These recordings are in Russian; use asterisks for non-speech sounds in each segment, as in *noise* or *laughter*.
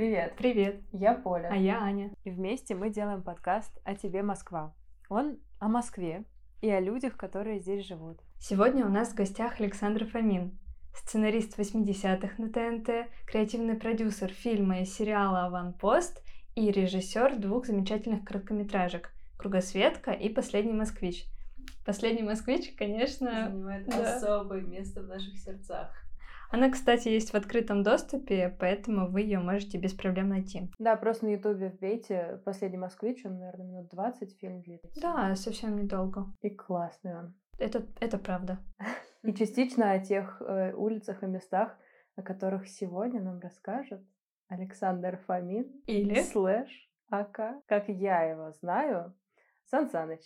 Привет. Привет. Я Поля. А я Аня. И вместе мы делаем подкаст «О тебе, Москва». Он о Москве и о людях, которые здесь живут. Сегодня у нас в гостях Александр Фомин, сценарист 80-х на ТНТ, креативный продюсер фильма и сериала «Аванпост» и режиссер двух замечательных короткометражек «Кругосветка» и «Последний москвич». «Последний москвич», конечно... Занимает да. особое место в наших сердцах. Она, кстати, есть в открытом доступе, поэтому вы ее можете без проблем найти. Да, просто на Ютубе вбейте «Последний москвич», он, наверное, минут 20 фильм длится. Да, совсем недолго. И классный он. Это, это правда. *laughs* И частично о тех э, улицах и местах, о которых сегодня нам расскажет Александр Фомин. Или? Слэш АК, как я его знаю, Сан Саныч.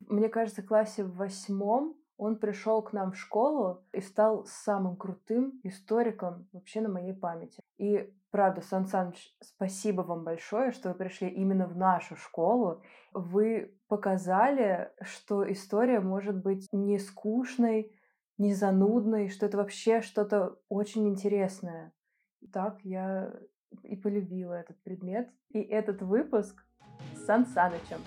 Мне кажется, в классе в восьмом он пришел к нам в школу и стал самым крутым историком вообще на моей памяти. И правда, Сан Саныч, спасибо вам большое, что вы пришли именно в нашу школу. Вы показали, что история может быть не скучной, не занудной, что это вообще что-то очень интересное. Так я и полюбила этот предмет и этот выпуск с Сан Санычем.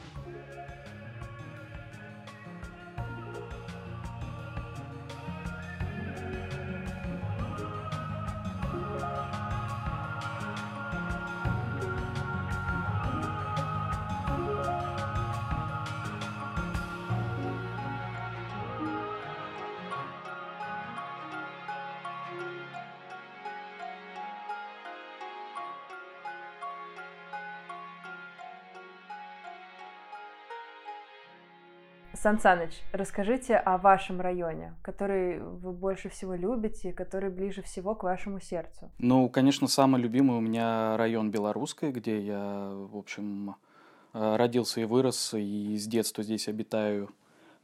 Сан Саныч, расскажите о вашем районе, который вы больше всего любите, который ближе всего к вашему сердцу. Ну, конечно, самый любимый у меня район Белорусской, где я, в общем, э, родился и вырос, и с детства здесь обитаю.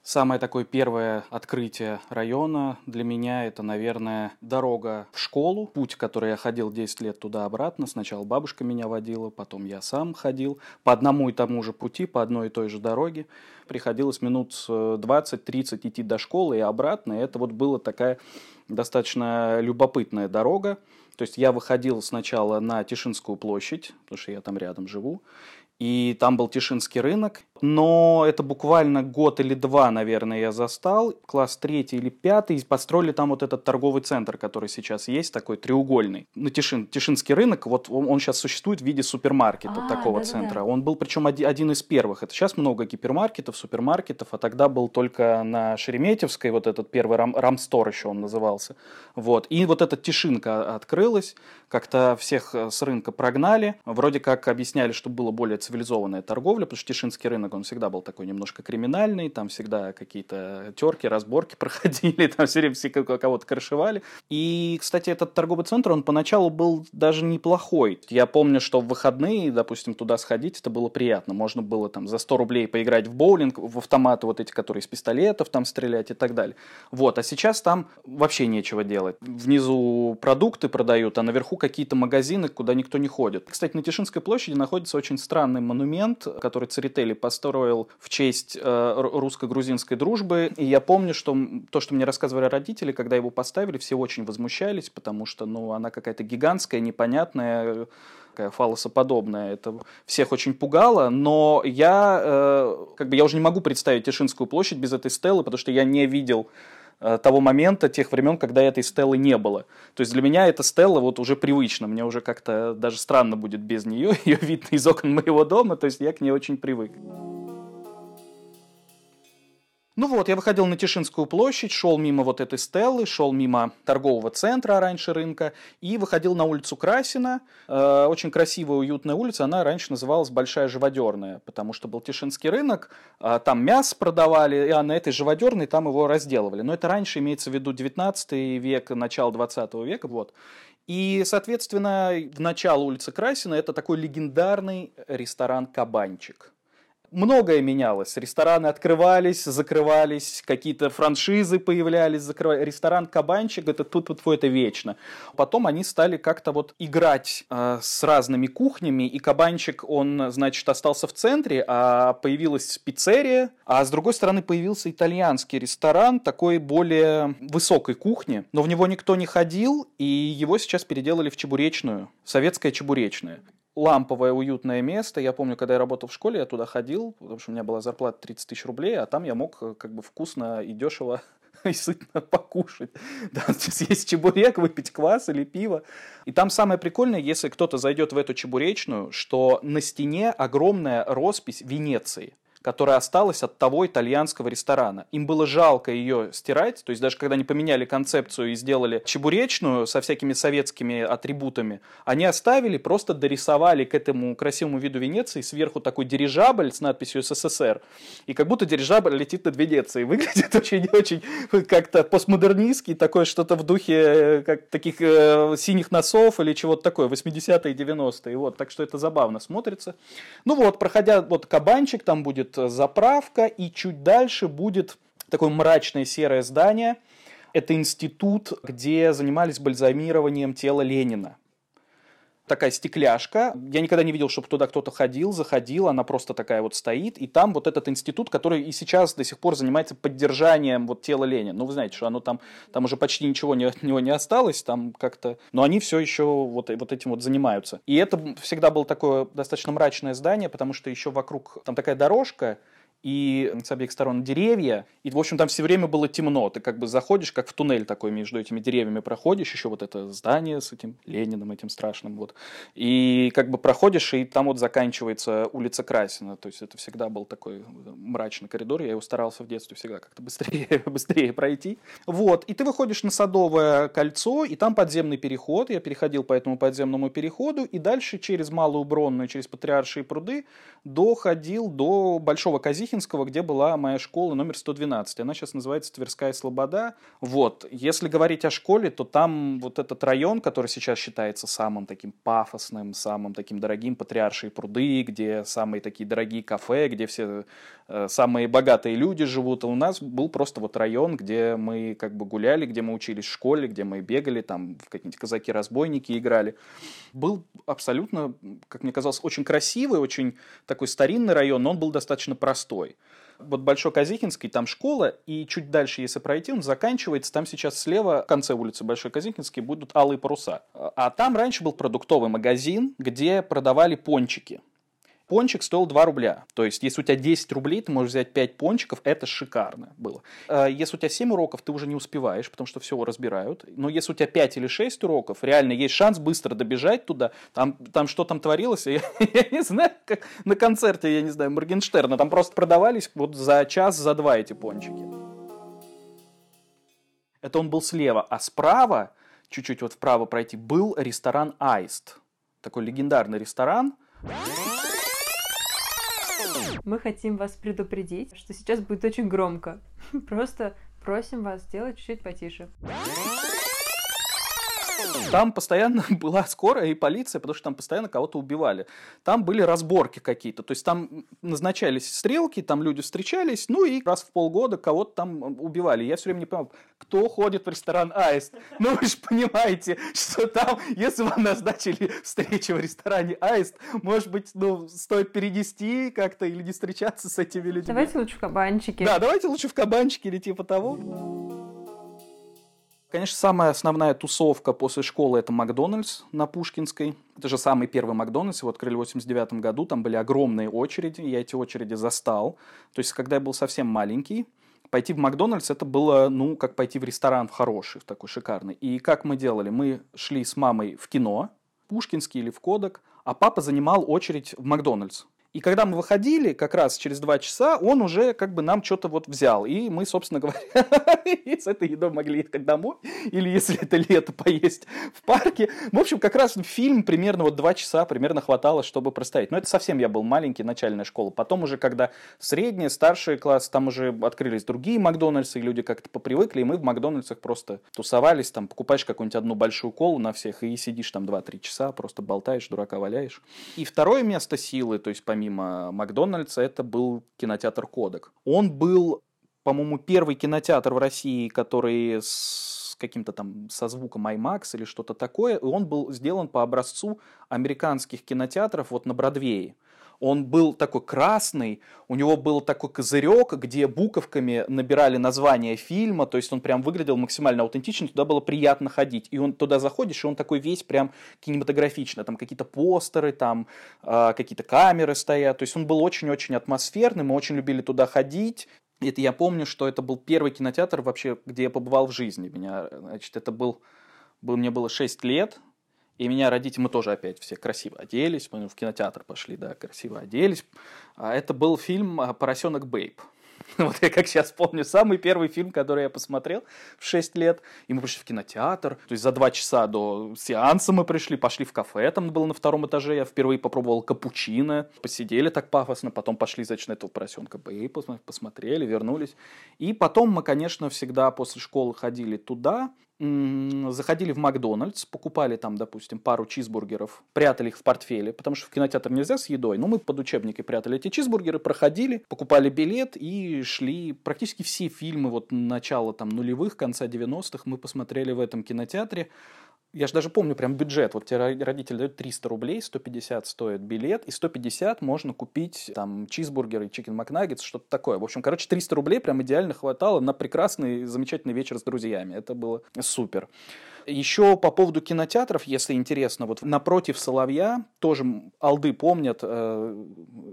Самое такое первое открытие района для меня это, наверное, дорога в школу. Путь, который я ходил 10 лет туда-обратно. Сначала бабушка меня водила, потом я сам ходил. По одному и тому же пути, по одной и той же дороге. Приходилось минут 20-30 идти до школы и обратно. И это вот была такая достаточно любопытная дорога. То есть я выходил сначала на Тишинскую площадь, потому что я там рядом живу, и там был Тишинский рынок. Но это буквально год или два, наверное, я застал. Класс третий или пятый. Построили там вот этот торговый центр, который сейчас есть, такой треугольный. На Тишин, Тишинский рынок, вот он, он сейчас существует в виде супермаркета а, такого да, центра. Да, да. Он был причем один, один из первых. Это сейчас много гипермаркетов, супермаркетов, а тогда был только на Шереметьевской, вот этот первый рам, рамстор еще он назывался. Вот. И вот эта Тишинка открылась, как-то всех э, с рынка прогнали. Вроде как объясняли, что было более цивилизованная торговля, потому что Тишинский рынок, он всегда был такой немножко криминальный, там всегда какие-то терки, разборки *laughs* проходили, там все время все кого-то крышевали. И, кстати, этот торговый центр, он поначалу был даже неплохой. Я помню, что в выходные, допустим, туда сходить, это было приятно. Можно было там за 100 рублей поиграть в боулинг, в автоматы вот эти, которые из пистолетов там стрелять и так далее. Вот, а сейчас там вообще нечего делать. Внизу продукты продают, а наверху какие-то магазины, куда никто не ходит. Кстати, на Тишинской площади находится очень странный монумент, который Церетели построил в честь э, русско-грузинской дружбы. И я помню, что то, что мне рассказывали родители, когда его поставили, все очень возмущались, потому что ну, она какая-то гигантская, непонятная, такая фалосоподобная. Это всех очень пугало, но я, э, как бы, я уже не могу представить Тишинскую площадь без этой стелы, потому что я не видел того момента, тех времен, когда этой стелы не было. То есть для меня эта стела вот уже привычна, мне уже как-то даже странно будет без нее, *laughs* ее видно из окон моего дома, то есть я к ней очень привык. Ну вот, я выходил на Тишинскую площадь, шел мимо вот этой стелы, шел мимо торгового центра, раньше рынка, и выходил на улицу Красина. Э, очень красивая, уютная улица, она раньше называлась Большая Живодерная, потому что был Тишинский рынок, э, там мясо продавали, а на этой Живодерной там его разделывали. Но это раньше имеется в виду 19 век, начало 20 века, вот. И, соответственно, в начало улицы Красина это такой легендарный ресторан «Кабанчик». Многое менялось. Рестораны открывались, закрывались, какие-то франшизы появлялись, закрывались. Ресторан «Кабанчик» — это тут вот это вечно. Потом они стали как-то вот играть э, с разными кухнями, и «Кабанчик», он, значит, остался в центре, а появилась пиццерия, а с другой стороны появился итальянский ресторан такой более высокой кухни, но в него никто не ходил, и его сейчас переделали в чебуречную, советская чебуречная ламповое уютное место. Я помню, когда я работал в школе, я туда ходил, потому что у меня была зарплата 30 тысяч рублей, а там я мог э, как бы вкусно и дешево *laughs* и сытно покушать. *laughs* Да, съесть чебурек, выпить квас или пиво. И там самое прикольное, если кто-то зайдет в эту чебуречную, что на стене огромная роспись Венеции которая осталась от того итальянского ресторана. Им было жалко ее стирать, то есть даже когда они поменяли концепцию и сделали чебуречную со всякими советскими атрибутами, они оставили, просто дорисовали к этому красивому виду Венеции сверху такой дирижабль с надписью СССР, и как будто дирижабль летит над Венецией. Выглядит *laughs* очень-очень как-то постмодернистский, такое что-то в духе э, как таких э, синих носов или чего-то такое, 80-е, 90-е. Вот, так что это забавно смотрится. Ну вот, проходя вот кабанчик, там будет будет заправка, и чуть дальше будет такое мрачное серое здание. Это институт, где занимались бальзамированием тела Ленина такая стекляшка. Я никогда не видел, чтобы туда кто-то ходил, заходил, она просто такая вот стоит. И там вот этот институт, который и сейчас до сих пор занимается поддержанием вот тела Ленина. Ну, вы знаете, что оно там, там уже почти ничего не, от него не осталось, там как-то... Но они все еще вот, вот этим вот занимаются. И это всегда было такое достаточно мрачное здание, потому что еще вокруг там такая дорожка, и с обеих сторон деревья, и, в общем, там все время было темно, ты как бы заходишь, как в туннель такой между этими деревьями проходишь, еще вот это здание с этим Лениным этим страшным, вот, и как бы проходишь, и там вот заканчивается улица Красина, то есть это всегда был такой мрачный коридор, я его старался в детстве всегда как-то быстрее, *laughs* быстрее пройти, вот, и ты выходишь на Садовое кольцо, и там подземный переход, я переходил по этому подземному переходу, и дальше через Малую Бронную, через Патриаршие пруды доходил до Большого Казихи, Тихинского, где была моя школа номер 112. Она сейчас называется Тверская Слобода. Вот. Если говорить о школе, то там вот этот район, который сейчас считается самым таким пафосным, самым таким дорогим, Патриаршие пруды, где самые такие дорогие кафе, где все э, самые богатые люди живут. А у нас был просто вот район, где мы как бы гуляли, где мы учились в школе, где мы бегали, там в какие-нибудь казаки-разбойники играли. Был абсолютно, как мне казалось, очень красивый, очень такой старинный район, но он был достаточно простой Большой. Вот Большой Казихинский, там школа, и чуть дальше, если пройти, он заканчивается, там сейчас слева, в конце улицы Большой Казихинский, будут алые паруса. А там раньше был продуктовый магазин, где продавали пончики пончик стоил 2 рубля. То есть, если у тебя 10 рублей, ты можешь взять 5 пончиков, это шикарно было. А если у тебя 7 уроков, ты уже не успеваешь, потому что все разбирают. Но если у тебя 5 или 6 уроков, реально есть шанс быстро добежать туда. Там, там что там творилось, *laughs* я, я не знаю, как на концерте, я не знаю, Моргенштерна. Там просто продавались вот за час, за два эти пончики. Это он был слева, а справа, чуть-чуть вот вправо пройти, был ресторан Аист. Такой легендарный ресторан. Мы хотим вас предупредить, что сейчас будет очень громко. *laughs* Просто просим вас сделать чуть-чуть потише. Там постоянно *laughs* была скорая и полиция, потому что там постоянно кого-то убивали. Там были разборки какие-то. То есть там назначались стрелки, там люди встречались, ну и раз в полгода кого-то там убивали. Я все время не понимал, кто ходит в ресторан Аист. Ну вы же понимаете, что там, если вам назначили встречу в ресторане Аист, может быть, ну, стоит перенести как-то или не встречаться с этими людьми. Давайте лучше в кабанчике. Да, давайте лучше в кабанчике или типа того. Конечно, самая основная тусовка после школы – это Макдональдс на Пушкинской. Это же самый первый Макдональдс, его открыли в 89 году, там были огромные очереди, я эти очереди застал. То есть, когда я был совсем маленький, пойти в Макдональдс это было, ну, как пойти в ресторан в хороший, в такой шикарный. И как мы делали? Мы шли с мамой в кино, Пушкинский или в Кодок, а папа занимал очередь в Макдональдс. И когда мы выходили, как раз через два часа, он уже как бы нам что-то вот взял. И мы, собственно говоря, *laughs* с этой едой могли ехать домой. Или, если это лето, поесть в парке. В общем, как раз фильм примерно вот два часа примерно хватало, чтобы простоять. Но это совсем я был маленький, начальная школа. Потом уже, когда средние, старшие классы, там уже открылись другие Макдональдсы, и люди как-то попривыкли, и мы в Макдональдсах просто тусовались, там покупаешь какую-нибудь одну большую колу на всех, и сидишь там 2-3 часа, просто болтаешь, дурака валяешь. И второе место силы, то есть помимо помимо Макдональдса, это был кинотеатр Кодек. Он был, по-моему, первый кинотеатр в России, который с каким-то там со звуком IMAX или что-то такое, он был сделан по образцу американских кинотеатров вот на Бродвее он был такой красный, у него был такой козырек, где буковками набирали название фильма, то есть он прям выглядел максимально аутентично, туда было приятно ходить. И он туда заходишь, и он такой весь прям кинематографичный, там какие-то постеры, там э, какие-то камеры стоят, то есть он был очень-очень атмосферный, мы очень любили туда ходить. Это я помню, что это был первый кинотеатр вообще, где я побывал в жизни. Меня, значит, это был, был мне было 6 лет, и меня родители, мы тоже опять все красиво оделись, мы в кинотеатр пошли, да, красиво оделись. А это был фильм а, «Поросенок Бейб». *laughs* Вот я как сейчас помню, самый первый фильм, который я посмотрел в 6 лет. И мы пришли в кинотеатр. То есть за два часа до сеанса мы пришли, пошли в кафе, там было на втором этаже. Я впервые попробовал капучино. Посидели так пафосно, потом пошли, значит, на этого поросенка Бэй, посмотрели, вернулись. И потом мы, конечно, всегда после школы ходили туда, заходили в Макдональдс, покупали там, допустим, пару чизбургеров, прятали их в портфеле, потому что в кинотеатр нельзя с едой, но мы под учебники прятали эти чизбургеры, проходили, покупали билет и шли. Практически все фильмы вот начала там нулевых, конца 90-х мы посмотрели в этом кинотеатре. Я же даже помню прям бюджет. Вот тебе родители дают 300 рублей, 150 стоит билет, и 150 можно купить там чизбургеры, чикен макнаггетс, что-то такое. В общем, короче, 300 рублей прям идеально хватало на прекрасный, замечательный вечер с друзьями. Это было супер. Еще по поводу кинотеатров, если интересно, вот напротив Соловья, тоже алды помнят, э,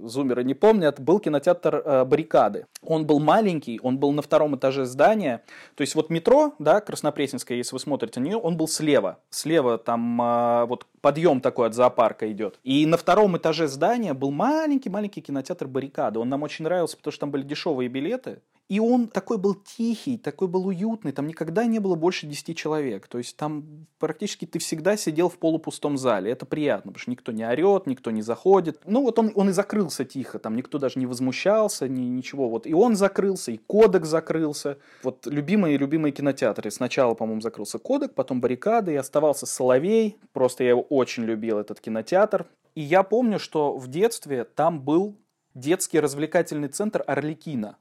зумеры не помнят, был кинотеатр э, Баррикады. Он был маленький, он был на втором этаже здания. То есть вот метро, да, Краснопресненское, если вы смотрите на нее, он был слева. Слева там э, вот подъем такой от зоопарка идет. И на втором этаже здания был маленький-маленький кинотеатр Баррикады. Он нам очень нравился, потому что там были дешевые билеты. И он такой был тихий, такой был уютный, там никогда не было больше 10 человек. То есть там практически ты всегда сидел в полупустом зале. Это приятно, потому что никто не орет, никто не заходит. Ну вот он, он и закрылся тихо, там никто даже не возмущался, ни, ничего. Вот и он закрылся, и Кодек закрылся. Вот любимые-любимые кинотеатры. Сначала, по-моему, закрылся Кодек, потом Баррикады, и оставался Соловей. Просто я его очень любил, этот кинотеатр. И я помню, что в детстве там был детский развлекательный центр Орликина.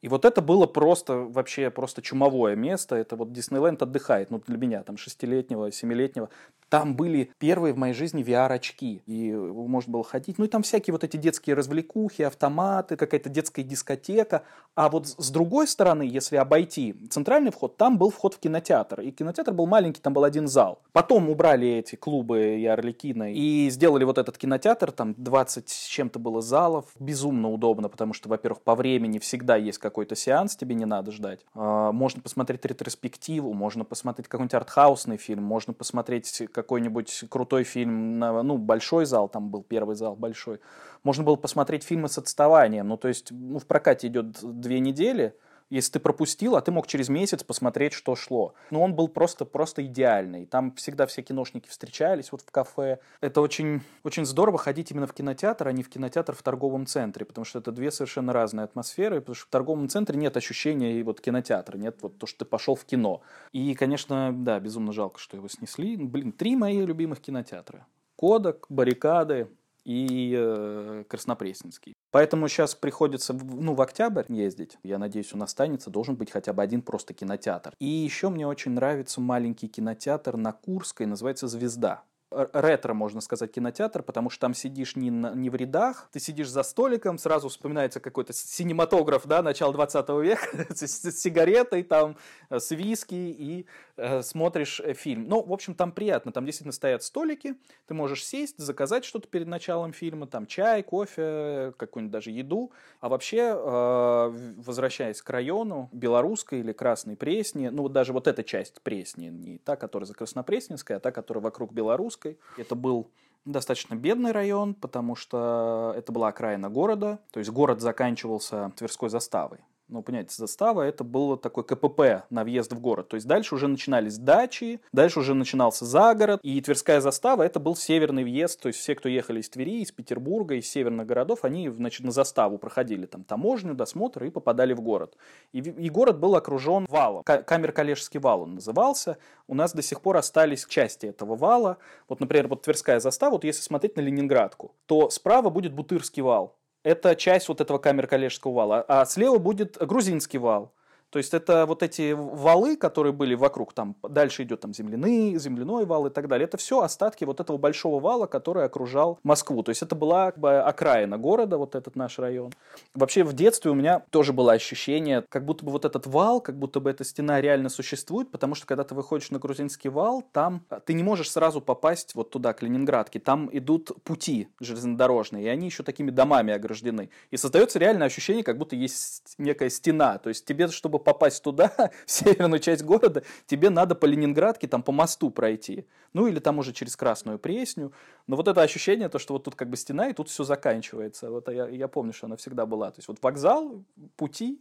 И вот это было просто, вообще просто чумовое место. Это вот Диснейленд отдыхает, ну, для меня, там, шестилетнего, семилетнего. Там были первые в моей жизни VR-очки. И можно было ходить. Ну, и там всякие вот эти детские развлекухи, автоматы, какая-то детская дискотека. А вот с другой стороны, если обойти центральный вход, там был вход в кинотеатр. И кинотеатр был маленький, там был один зал. Потом убрали эти клубы и Орликина и сделали вот этот кинотеатр. Там 20 с чем-то было залов. Безумно удобно, потому что, во-первых, по времени всегда есть какой-то сеанс, тебе не надо ждать. А, можно посмотреть ретроспективу, можно посмотреть какой-нибудь артхаусный фильм, можно посмотреть какой-нибудь крутой фильм, на, ну, большой зал, там был первый зал большой. Можно было посмотреть фильмы с отставанием. Ну, то есть, ну, в прокате идет две недели, если ты пропустил, а ты мог через месяц посмотреть, что шло. Но он был просто, просто идеальный. Там всегда все киношники встречались вот в кафе. Это очень, очень здорово ходить именно в кинотеатр, а не в кинотеатр в торговом центре, потому что это две совершенно разные атмосферы, потому что в торговом центре нет ощущения вот кинотеатра, нет вот то, что ты пошел в кино. И, конечно, да, безумно жалко, что его снесли. Блин, три мои любимых кинотеатра. Кодок, Баррикады и э, Краснопресненский. Поэтому сейчас приходится ну, в октябрь ездить. Я надеюсь, у нас останется. Должен быть хотя бы один просто кинотеатр. И еще мне очень нравится маленький кинотеатр на Курской, называется «Звезда» ретро, можно сказать, кинотеатр, потому что там сидишь не, на, не в рядах, ты сидишь за столиком, сразу вспоминается какой-то синематограф, да, начала 20 века, *laughs* с сигаретой там, э, с виски и э, смотришь э, фильм. Ну, в общем, там приятно, там действительно стоят столики, ты можешь сесть, заказать что-то перед началом фильма, там чай, кофе, какую-нибудь даже еду. А вообще, э, возвращаясь к району, белорусской или красной Пресни, ну, вот даже вот эта часть Пресни, не та, которая за Краснопресненской, а та, которая вокруг Белорусской, Московской. Это был достаточно бедный район, потому что это была окраина города, то есть город заканчивался Тверской заставой. Ну, понимаете, застава это было такой КПП на въезд в город. То есть дальше уже начинались дачи, дальше уже начинался загород. И Тверская застава это был северный въезд. То есть все, кто ехали из Твери, из Петербурга, из северных городов, они, значит, на заставу проходили там таможню, досмотр и попадали в город. И, и город был окружен валом. Камер Калежский вал он назывался. У нас до сих пор остались части этого вала. Вот, например, вот Тверская застава, вот если смотреть на Ленинградку, то справа будет Бутырский вал это часть вот этого камер Калежского вала, а слева будет грузинский вал. То есть это вот эти валы, которые были вокруг, там дальше идет там земляные, земляной вал и так далее. Это все остатки вот этого большого вала, который окружал Москву. То есть это была как бы окраина города, вот этот наш район. Вообще в детстве у меня тоже было ощущение, как будто бы вот этот вал, как будто бы эта стена реально существует, потому что когда ты выходишь на грузинский вал, там ты не можешь сразу попасть вот туда, к Ленинградке. Там идут пути железнодорожные, и они еще такими домами ограждены. И создается реальное ощущение, как будто есть некая стена. То есть тебе, чтобы чтобы попасть туда, *laughs* в северную часть города, тебе надо по Ленинградке, там по мосту пройти. Ну или там уже через Красную Пресню. Но вот это ощущение, то, что вот тут как бы стена, и тут все заканчивается. Вот я, я помню, что она всегда была. То есть вот вокзал, пути,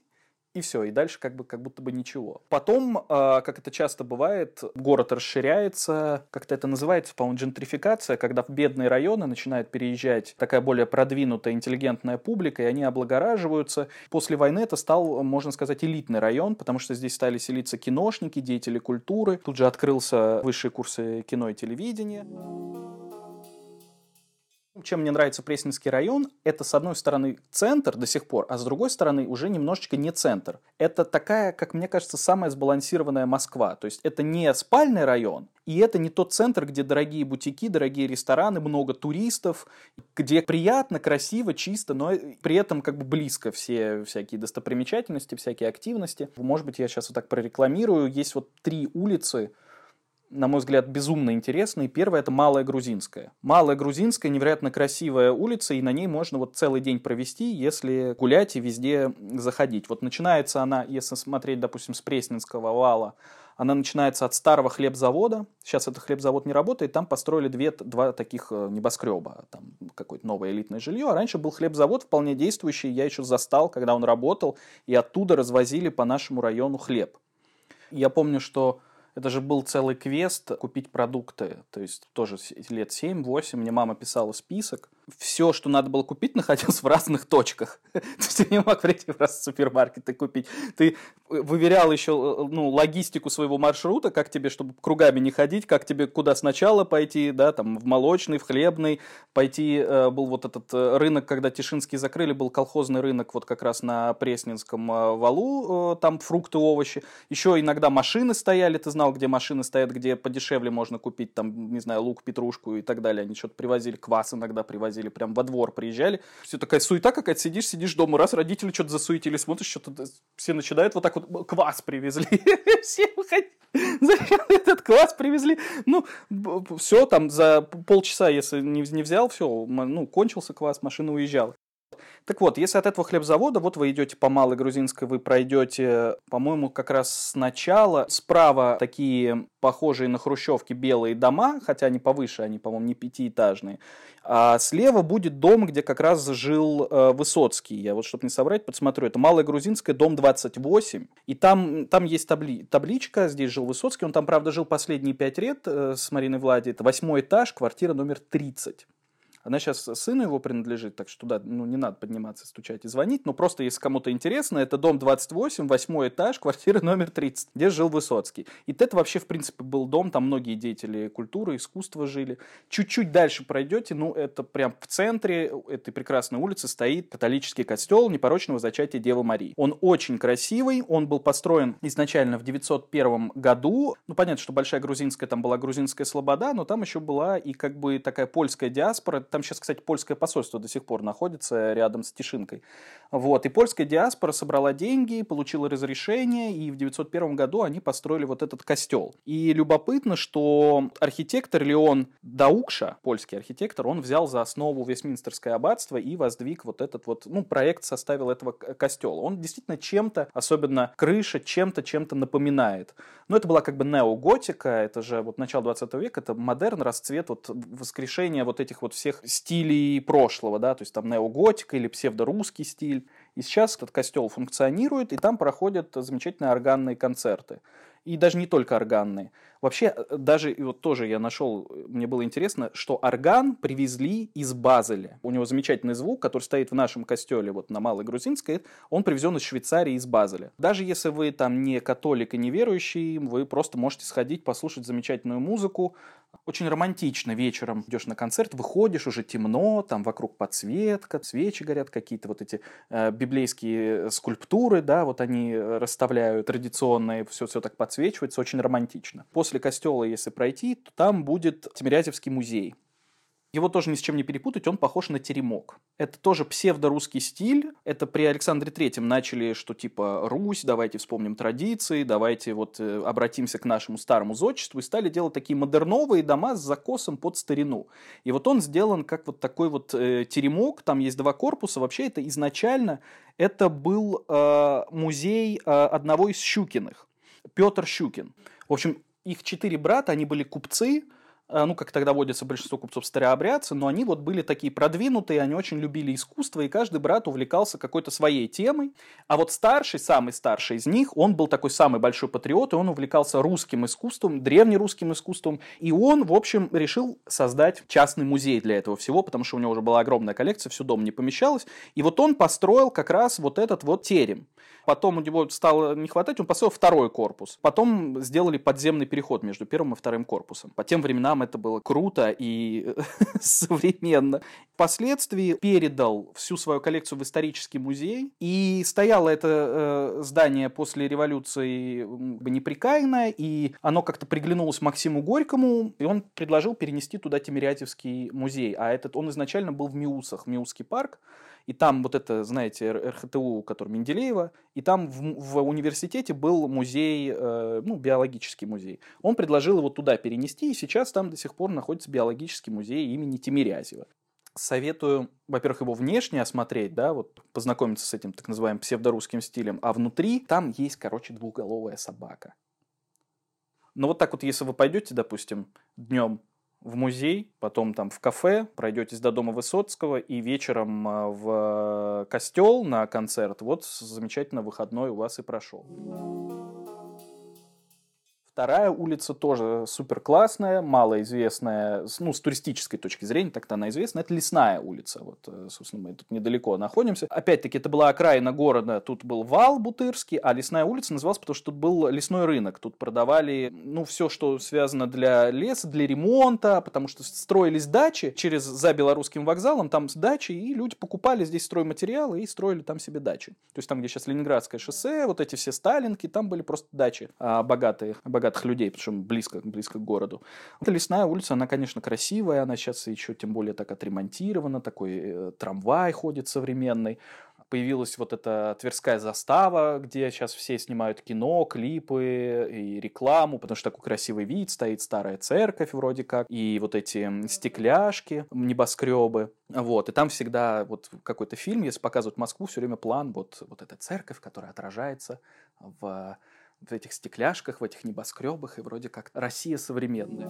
и все, и дальше как бы как будто бы ничего. Потом, а, как это часто бывает, город расширяется, как-то это называется, по-моему, джентрификация, когда в бедные районы начинает переезжать такая более продвинутая, интеллигентная публика, и они облагораживаются. После войны это стал, можно сказать, элитный район, потому что здесь стали селиться киношники, деятели культуры. Тут же открылся высшие курсы кино и телевидения. Чем мне нравится Пресненский район, это с одной стороны центр до сих пор, а с другой стороны уже немножечко не центр. Это такая, как мне кажется, самая сбалансированная Москва. То есть это не спальный район, и это не тот центр, где дорогие бутики, дорогие рестораны, много туристов, где приятно, красиво, чисто, но при этом как бы близко все всякие достопримечательности, всякие активности. Может быть, я сейчас вот так прорекламирую. Есть вот три улицы, на мой взгляд, безумно интересные. Первое – это Малая Грузинская. Малая Грузинская – невероятно красивая улица, и на ней можно вот целый день провести, если гулять и везде заходить. Вот начинается она, если смотреть, допустим, с Пресненского вала, она начинается от старого хлебзавода. Сейчас этот хлебзавод не работает, там построили две, два таких э, небоскреба, там какое-то новое элитное жилье. А раньше был хлебзавод вполне действующий, я еще застал, когда он работал, и оттуда развозили по нашему району хлеб. Я помню, что это же был целый квест купить продукты. То есть тоже лет 7-8 мне мама писала список. Все, что надо было купить, находилось в разных точках. *laughs* То есть ты не мог прийти в раз в супермаркет и купить. Ты выверял еще э, ну, логистику своего маршрута, как тебе, чтобы кругами не ходить, как тебе куда сначала пойти, да, там в молочный, в хлебный, пойти, э, был вот этот э, рынок, когда Тишинский закрыли, был колхозный рынок вот как раз на Пресненском валу, там фрукты, овощи. Еще иногда машины стояли, ты знал, где машины стоят, где подешевле можно купить, там, не знаю, лук, петрушку и так далее. Они что-то привозили, квас иногда привозили, прям во двор приезжали. Все такая суета какая-то, сидишь, сидишь дома, раз родители что-то засуетили, смотришь, что-то все начинают вот так вот, квас привезли. *laughs* Все Зачем этот квас привезли? Ну, все, там за полчаса, если не взял, все, ну, кончился квас, машина уезжала. Так вот, если от этого хлебзавода, вот вы идете по Малой Грузинской, вы пройдете, по-моему, как раз сначала. Справа такие похожие на хрущевки белые дома, хотя они повыше, они, по-моему, не пятиэтажные. А слева будет дом, где как раз жил э, Высоцкий. Я вот, чтобы не соврать, подсмотрю. Это Малая Грузинская, дом 28. И там, там есть табли, табличка, здесь жил Высоцкий. Он там, правда, жил последние пять лет э, с Мариной Влади. Это восьмой этаж, квартира номер 30. Она сейчас сыну его принадлежит, так что туда ну, не надо подниматься, стучать и звонить. Но просто, если кому-то интересно, это дом 28, восьмой этаж, квартира номер 30, где жил Высоцкий. И это вообще, в принципе, был дом, там многие деятели культуры, искусства жили. Чуть-чуть дальше пройдете, ну, это прям в центре этой прекрасной улицы стоит католический костел непорочного зачатия Девы Марии. Он очень красивый, он был построен изначально в 901 году. Ну, понятно, что Большая Грузинская, там была Грузинская Слобода, но там еще была и как бы такая польская диаспора, там сейчас, кстати, польское посольство до сих пор находится рядом с Тишинкой. Вот. И польская диаспора собрала деньги, получила разрешение, и в 901 году они построили вот этот костел. И любопытно, что архитектор Леон Даукша, польский архитектор, он взял за основу Вестминстерское аббатство и воздвиг вот этот вот, ну, проект составил этого костела. Он действительно чем-то, особенно крыша, чем-то, чем-то напоминает. Но это была как бы неоготика, это же вот начало 20 века, это модерн, расцвет, вот воскрешение вот этих вот всех стилей прошлого, да, то есть там неоготика или псевдорусский стиль И сейчас этот костел функционирует, и там проходят замечательные органные концерты. И даже не только органные. Вообще, э, даже вот тоже я нашел, мне было интересно, что орган привезли из Базеля. У него замечательный звук, который стоит в нашем костеле вот на Малой Грузинской, он привезен из Швейцарии, из Базеля. Даже если вы там не католик и не верующий, вы просто можете сходить, послушать замечательную музыку. Очень романтично вечером идешь на концерт, выходишь, уже темно, там вокруг подсветка, свечи горят, какие-то вот эти э, библейские скульптуры, да, вот они расставляют традиционные, все, все так подсвечивается, очень романтично. После после костела, если пройти, то там будет Тимирязевский музей. Его тоже ни с чем не перепутать, он похож на теремок. Это тоже псевдорусский стиль. Это при Александре Третьем начали, что типа Русь, давайте вспомним традиции, давайте вот э, обратимся к нашему старому зодчеству. И стали делать такие модерновые дома с закосом под старину. И вот он сделан как вот такой вот э, теремок, там есть два корпуса. Вообще это изначально это был э, музей э, одного из Щукиных. Петр Щукин. В общем, их четыре брата, они были купцы, э, ну, как тогда водится большинство купцов старообрядцы, но они вот были такие продвинутые, они очень любили искусство, и каждый брат увлекался какой-то своей темой. А вот старший, самый старший из них, он был такой самый большой патриот, и он увлекался русским искусством, древнерусским искусством, и он, в общем, решил создать частный музей для этого всего, потому что у него уже была огромная коллекция, все дом не помещалось, и вот он построил как раз вот этот вот терем. Потом у него стало не хватать, он построил второй корпус. Потом сделали подземный переход между первым и вторым корпусом. По тем временам это было круто и *laughs* современно. Впоследствии передал всю свою коллекцию в исторический музей. И стояло это э, здание после революции неприкаянное, и оно как-то приглянулось Максиму Горькому, и он предложил перенести туда Тимирязевский музей. А этот он изначально был в Миусах, Миусский парк и там вот это, знаете, РХТУ, который Менделеева, и там в, в университете был музей, э, ну, биологический музей. Он предложил его туда перенести, и сейчас там до сих пор находится биологический музей имени Тимирязева. Советую, во-первых, его внешне осмотреть, да, вот познакомиться с этим так называемым псевдорусским стилем, а внутри там есть, короче, двухголовая собака. Но вот так вот, если вы пойдете, допустим, днем в музей, потом там в кафе, пройдетесь до дома Высоцкого и вечером а, в костел на концерт. Вот замечательно выходной у вас и прошел. Вторая улица тоже супер классная, малоизвестная, ну, с туристической точки зрения, так-то она известна, это Лесная улица. Вот, э, собственно, мы тут недалеко находимся. Опять-таки, это была окраина города, тут был вал Бутырский, а Лесная улица называлась, потому что тут был лесной рынок. Тут продавали, ну, все, что связано для леса, для ремонта, потому что строились дачи через, за белорусским вокзалом, там дачи, и люди покупали здесь стройматериалы и строили там себе дачи. То есть там, где сейчас Ленинградское шоссе, вот эти все Сталинки, там были просто дачи а, богатые, богатые богатых людей, причем близко, близко к городу. Эта лесная улица, она, конечно, красивая, она сейчас еще тем более так отремонтирована, такой э, трамвай ходит современный появилась вот эта Тверская застава, где сейчас все снимают кино, клипы и рекламу, потому что такой красивый вид, стоит старая церковь вроде как, и вот эти стекляшки, небоскребы. Вот, и там всегда вот какой-то фильм, если показывают Москву, все время план, вот, вот эта церковь, которая отражается в в этих стекляшках, в этих небоскребах, и вроде как Россия современная.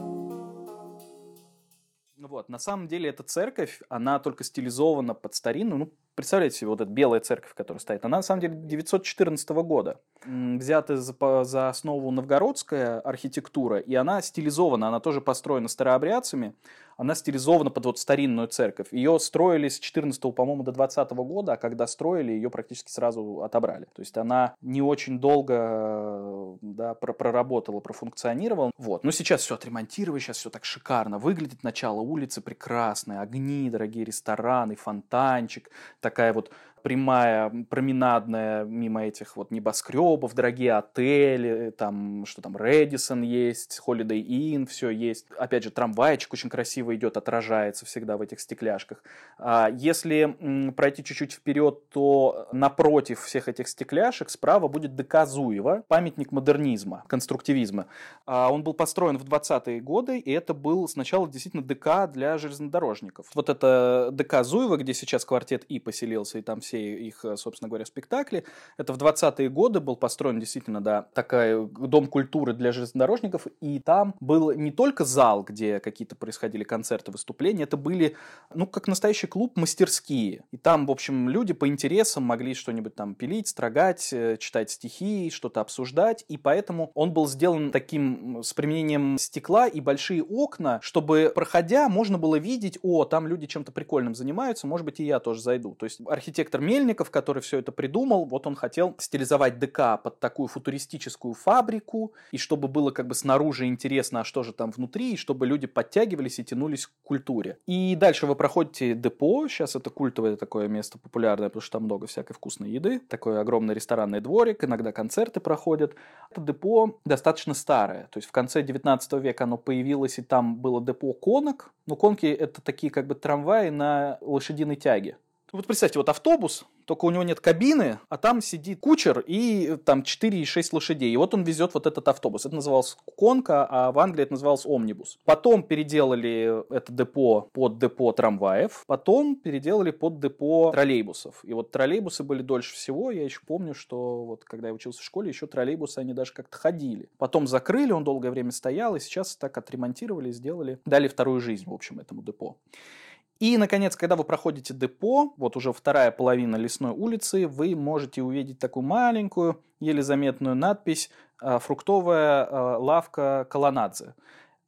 Вот, на самом деле эта церковь, она только стилизована под старинную, ну, представляете себе, вот эта белая церковь, которая стоит, она на самом деле 914 года. Взята за, за основу новгородская архитектура, и она стилизована, она тоже построена старообрядцами, она стилизована под вот старинную церковь. Ее строили с 14 по-моему, до 20 года, а когда строили, ее практически сразу отобрали. То есть она не очень долго да, проработала, профункционировала. Вот. Но сейчас все отремонтировали, сейчас все так шикарно выглядит. Начало улицы прекрасное, огни, дорогие рестораны, фонтанчик, такая вот прямая, променадная мимо этих вот небоскребов, дорогие отели, там, что там, Редисон есть, Holiday Inn, все есть. Опять же, трамвайчик очень красиво идет, отражается всегда в этих стекляшках. А если пройти чуть-чуть вперед, то напротив всех этих стекляшек справа будет ДК памятник модернизма, конструктивизма. А он был построен в 20-е годы, и это был сначала действительно ДК для железнодорожников. Вот это ДК Зуева, где сейчас квартет И поселился, и там все их, собственно говоря, спектакли. Это в 20-е годы был построен действительно, да, такая дом культуры для железнодорожников, и там был не только зал, где какие-то происходили концерты, выступления, это были, ну, как настоящий клуб, мастерские. И там, в общем, люди по интересам могли что-нибудь там пилить, строгать, э, читать стихи, что-то обсуждать, и поэтому он был сделан таким с применением стекла и большие окна, чтобы, проходя, можно было видеть, о, там люди чем-то прикольным занимаются, может быть, и я тоже зайду. То есть архитектор Мельников, который все это придумал, вот он хотел стилизовать ДК под такую футуристическую фабрику, и чтобы было как бы снаружи интересно, а что же там внутри, и чтобы люди подтягивались и тянулись к культуре. И дальше вы проходите депо, сейчас это культовое такое место популярное, потому что там много всякой вкусной еды, такой огромный ресторанный дворик, иногда концерты проходят. Это депо достаточно старое, то есть в конце 19 века оно появилось, и там было депо конок, но конки это такие как бы трамваи на лошадиной тяге. Вот представьте, вот автобус, только у него нет кабины, а там сидит кучер и там 4,6 лошадей. И вот он везет вот этот автобус. Это называлось конка, а в Англии это называлось омнибус. Потом переделали это депо под депо трамваев, потом переделали под депо троллейбусов. И вот троллейбусы были дольше всего. Я еще помню, что вот когда я учился в школе, еще троллейбусы, они даже как-то ходили. Потом закрыли, он долгое время стоял, и сейчас так отремонтировали, сделали, дали вторую жизнь, в общем, этому депо. И, наконец, когда вы проходите депо, вот уже вторая половина лесной улицы, вы можете увидеть такую маленькую, еле заметную надпись а, «Фруктовая а, лавка Колонадзе».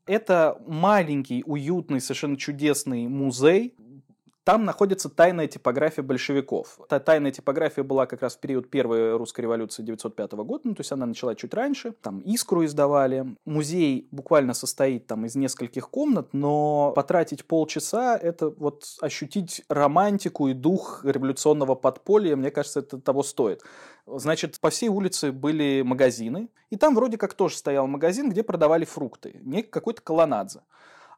Это маленький, уютный, совершенно чудесный музей, там находится тайная типография большевиков. Та тайная типография была как раз в период первой русской революции 1905 года, ну, то есть она начала чуть раньше. Там «Искру» издавали. Музей буквально состоит там из нескольких комнат, но потратить полчаса — это вот ощутить романтику и дух революционного подполья, мне кажется, это того стоит. Значит, по всей улице были магазины, и там вроде как тоже стоял магазин, где продавали фрукты, не какой-то колонадзе.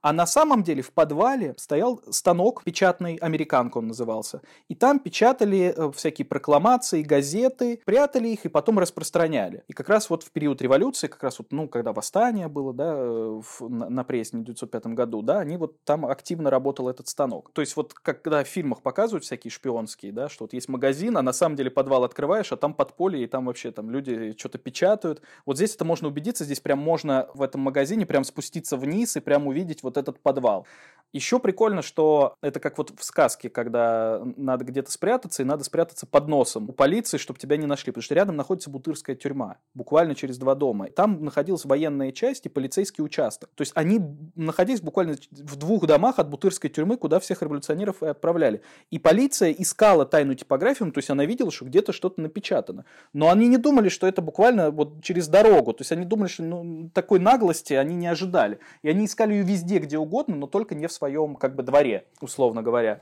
А на самом деле в подвале стоял станок печатный, американка он назывался. И там печатали э, всякие прокламации, газеты, прятали их и потом распространяли. И как раз вот в период революции, как раз вот, ну, когда восстание было, да, в, на, на Пресне в 1905 году, да, они вот там активно работал этот станок. То есть вот когда в фильмах показывают всякие шпионские, да, что вот есть магазин, а на самом деле подвал открываешь, а там подполье, и там вообще там люди что-то печатают. Вот здесь это можно убедиться, здесь прям можно в этом магазине прям спуститься вниз и прям увидеть вот вот этот подвал. Еще прикольно, что это как вот в сказке, когда надо где-то спрятаться, и надо спрятаться под носом у полиции, чтобы тебя не нашли, потому что рядом находится Бутырская тюрьма, буквально через два дома. Там находилась военная часть и полицейский участок. То есть они находились буквально в двух домах от Бутырской тюрьмы, куда всех революционеров и отправляли. И полиция искала тайную типографию, то есть она видела, что где-то что-то напечатано. Но они не думали, что это буквально вот через дорогу. То есть они думали, что ну, такой наглости они не ожидали. И они искали ее везде, где угодно, но только не в своем как бы дворе, условно говоря.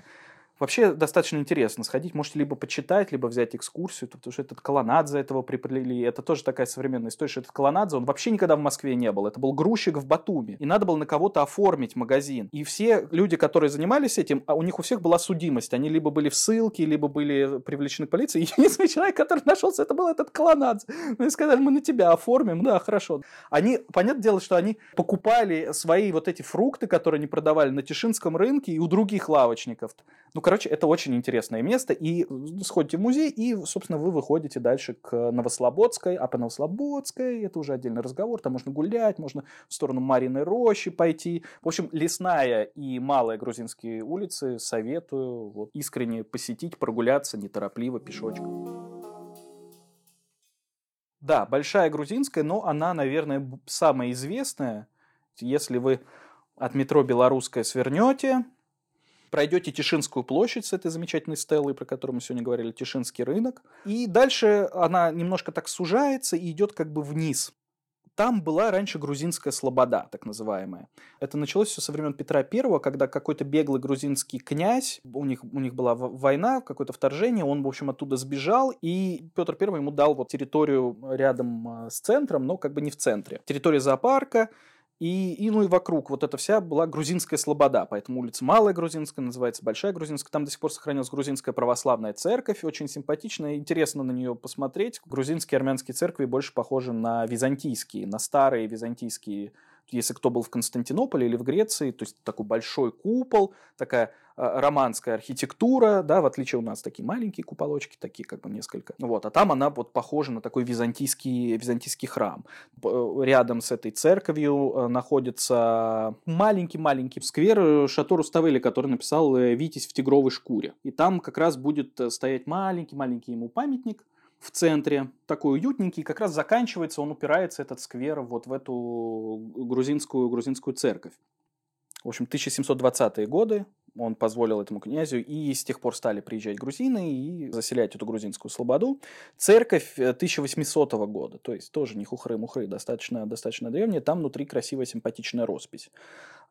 Вообще достаточно интересно сходить. Можете либо почитать, либо взять экскурсию, потому что этот Колонадзе этого приплели. Это тоже такая современная история, что этот Колонадзе, он вообще никогда в Москве не был. Это был грузчик в Батуми. И надо было на кого-то оформить магазин. И все люди, которые занимались этим, а у них у всех была судимость. Они либо были в ссылке, либо были привлечены к полиции. *laughs* Единственный человек, который нашелся, это был этот Колонадзе. Ну и сказали, мы на тебя оформим. Да, хорошо. Они, понятное дело, что они покупали свои вот эти фрукты, которые они продавали на Тишинском рынке и у других лавочников. Ну, короче, это очень интересное место, и сходите в музей, и, собственно, вы выходите дальше к Новослободской, а по Новослободской это уже отдельный разговор, там можно гулять, можно в сторону Мариной рощи пойти. В общем, лесная и малая грузинские улицы советую вот, искренне посетить, прогуляться неторопливо пешочком. Да, большая грузинская, но она, наверное, самая известная. Если вы от метро Белорусская свернете, пройдете Тишинскую площадь с этой замечательной стеллой, про которую мы сегодня говорили, Тишинский рынок. И дальше она немножко так сужается и идет как бы вниз. Там была раньше грузинская слобода, так называемая. Это началось все со времен Петра I, когда какой-то беглый грузинский князь, у них, у них была война, какое-то вторжение, он, в общем, оттуда сбежал, и Петр I ему дал вот территорию рядом а, с центром, но как бы не в центре. Территория зоопарка, и, и, ну и вокруг вот эта вся была грузинская слобода, поэтому улица Малая Грузинская называется, Большая Грузинская. Там до сих пор сохранилась грузинская православная церковь, очень симпатичная, интересно на нее посмотреть. Грузинские армянские церкви больше похожи на византийские, на старые византийские если кто был в Константинополе или в Греции, то есть такой большой купол, такая а, романская архитектура, да, в отличие у нас такие маленькие куполочки, такие как бы несколько. Вот, а там она вот похожа на такой византийский, византийский храм. Рядом с этой церковью э, находится маленький-маленький сквер э, Шато Руставели, который написал э, «Витязь в тигровой шкуре». И там как раз будет стоять маленький-маленький ему памятник, в центре, такой уютненький, как раз заканчивается, он упирается, этот сквер, вот в эту грузинскую, грузинскую церковь. В общем, 1720-е годы он позволил этому князю, и с тех пор стали приезжать грузины и заселять эту грузинскую слободу. Церковь 1800 э, года, то есть тоже не хухры-мухры, достаточно, достаточно древняя, там внутри красивая симпатичная роспись.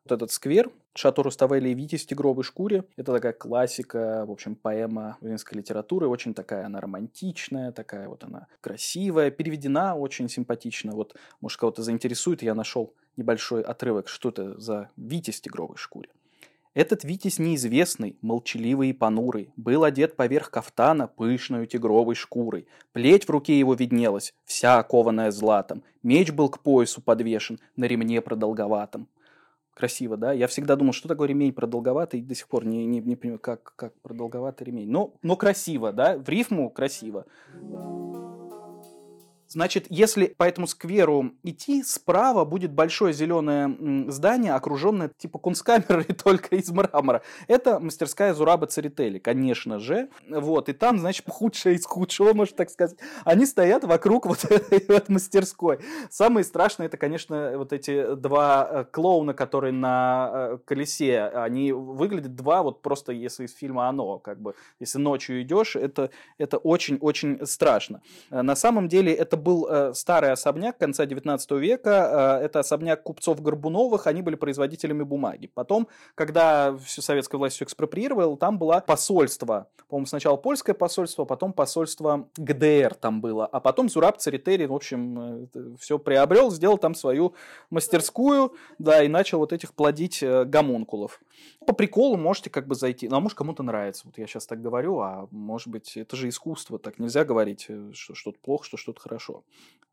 Вот этот сквер, Шато Руставели и Витязь в тигровой шкуре, это такая классика, в общем, поэма грузинской литературы, очень такая она романтичная, такая вот она красивая, переведена очень симпатично. Вот, может, кого-то заинтересует, я нашел небольшой отрывок, что это за Витязь в тигровой шкуре. Этот Витязь неизвестный, молчаливый и понурый, был одет поверх кафтана пышную тигровой шкурой. Плеть в руке его виднелась, вся окованная златом. Меч был к поясу подвешен, на ремне продолговатом. Красиво, да? Я всегда думал, что такое ремень продолговатый, до сих пор не, не, не понимаю, как, как продолговатый ремень. Но, но красиво, да? В рифму красиво. Значит, если по этому скверу идти, справа будет большое зеленое здание, окруженное типа кунсткамерой *laughs* только из мрамора. Это мастерская Зураба Церетели, конечно же. Вот, и там, значит, худшее из худшего, можно так сказать. Они стоят вокруг вот *laughs* этой вот мастерской. Самое страшное, это, конечно, вот эти два э, клоуна, которые на э, колесе. Они выглядят два, вот просто если из фильма «Оно», как бы, если ночью идешь, это, это очень-очень страшно. Э, на самом деле, это был э, старый особняк конца 19 века. Э, это особняк купцов Горбуновых. Они были производителями бумаги. Потом, когда всю советская власть все экспроприировала, там было посольство. По-моему, сначала польское посольство, потом посольство ГДР там было. А потом Зураб Церетери, в общем, э, все приобрел, сделал там свою мастерскую, да, и начал вот этих плодить э, гомункулов. По приколу можете как бы зайти. Ну, а может, кому-то нравится. Вот я сейчас так говорю, а может быть, это же искусство. Так нельзя говорить, э, что что-то плохо, что что-то хорошо.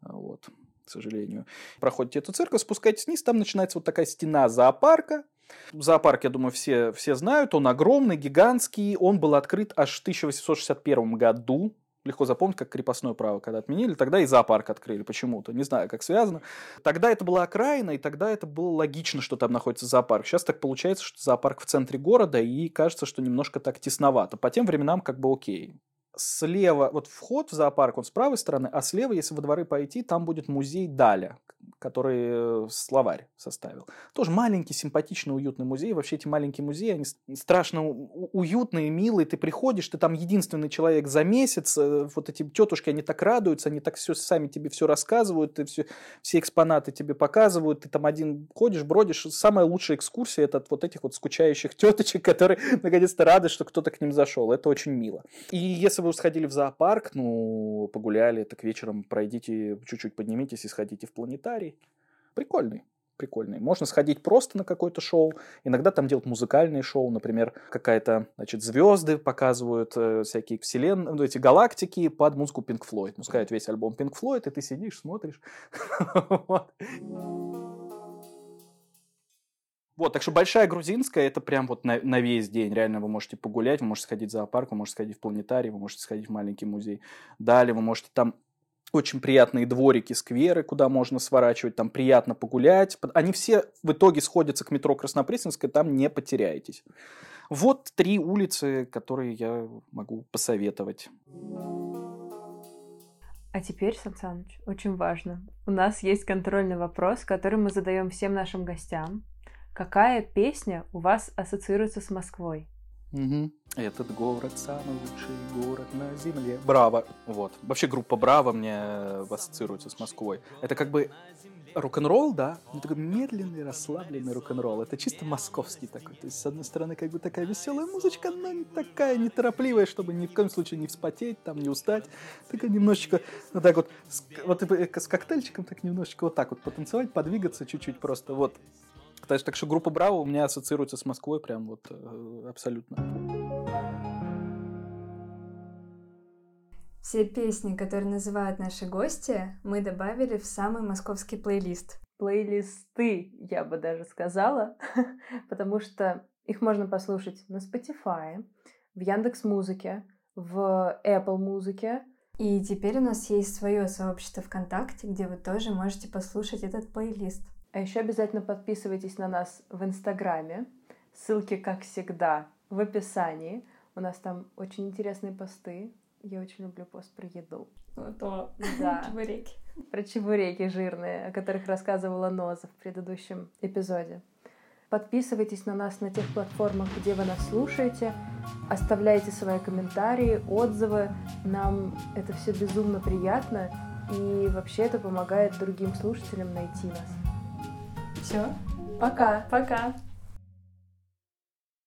А вот к сожалению. Проходите эту церковь, спускаетесь вниз, там начинается вот такая стена зоопарка. Зоопарк, я думаю, все, все знают, он огромный, гигантский, он был открыт аж в 1861 году, легко запомнить, как крепостное право, когда отменили, тогда и зоопарк открыли почему-то, не знаю, как связано. Тогда это была окраина, и тогда это было логично, что там находится зоопарк. Сейчас так получается, что зоопарк в центре города, и кажется, что немножко так тесновато. По тем временам как бы окей слева, вот вход в зоопарк, он с правой стороны, а слева, если во дворы пойти, там будет музей Даля, который э, словарь составил. Тоже маленький, симпатичный, уютный музей. Вообще эти маленькие музеи, они страшно уютные, милые. Ты приходишь, ты там единственный человек за месяц. Э, вот эти тетушки, они так радуются, они так все сами тебе все рассказывают, ты все, все экспонаты тебе показывают. Ты там один ходишь, бродишь. Самая лучшая экскурсия это от вот этих вот скучающих теточек, которые *laughs* наконец-то рады, что кто-то к ним зашел. Это очень мило. И если вы сходили в зоопарк, ну, погуляли, так вечером пройдите, чуть-чуть поднимитесь и сходите в планетарий. Прикольный прикольный. Можно сходить просто на какое-то шоу. Иногда там делают музыкальные шоу, например, какая-то, значит, звезды показывают э, всякие вселенные, ну, эти галактики под музыку Pink Floyd. Мускают весь альбом Pink Floyd, и ты сидишь, смотришь. *laughs* Вот, так что большая грузинская, это прям вот на, на весь день. Реально вы можете погулять, вы можете сходить в зоопарк, вы можете сходить в планетарий, вы можете сходить в маленький музей. Далее вы можете там очень приятные дворики, скверы, куда можно сворачивать, там приятно погулять. Они все в итоге сходятся к метро Краснопресненская, там не потеряетесь. Вот три улицы, которые я могу посоветовать. А теперь, Сан Саныч, очень важно. У нас есть контрольный вопрос, который мы задаем всем нашим гостям. Какая песня у вас ассоциируется с Москвой? Угу. Этот город самый лучший город на земле. Браво. Вот. Вообще группа Браво мне ассоциируется с Москвой. Это как бы рок-н-ролл, да, ну такой медленный, расслабленный рок-н-ролл. Это чисто московский такой. То есть, с одной стороны, как бы такая веселая музычка, но не такая неторопливая, чтобы ни в коем случае не вспотеть, там, не устать. Такая немножечко, вот так вот, с, вот с коктейльчиком так немножечко вот так вот потанцевать, подвигаться чуть-чуть просто. Вот так, так что группа Браво у меня ассоциируется с Москвой прям вот э, абсолютно. Все песни, которые называют наши гости, мы добавили в самый московский плейлист. плейлисты, я бы даже сказала, *laughs* потому что их можно послушать на Spotify, в Яндекс Музыке, в Apple Музыке. И теперь у нас есть свое сообщество ВКонтакте, где вы тоже можете послушать этот плейлист. А еще обязательно подписывайтесь на нас в Инстаграме. Ссылки, как всегда, в описании. У нас там очень интересные посты. Я очень люблю пост про еду. Вот о, Да. *laughs* чебуреки. Про чебуреки жирные, о которых рассказывала Ноза в предыдущем эпизоде. Подписывайтесь на нас на тех платформах, где вы нас слушаете. Оставляйте свои комментарии, отзывы. Нам это все безумно приятно. И вообще это помогает другим слушателям найти нас. Все, Пока! пока.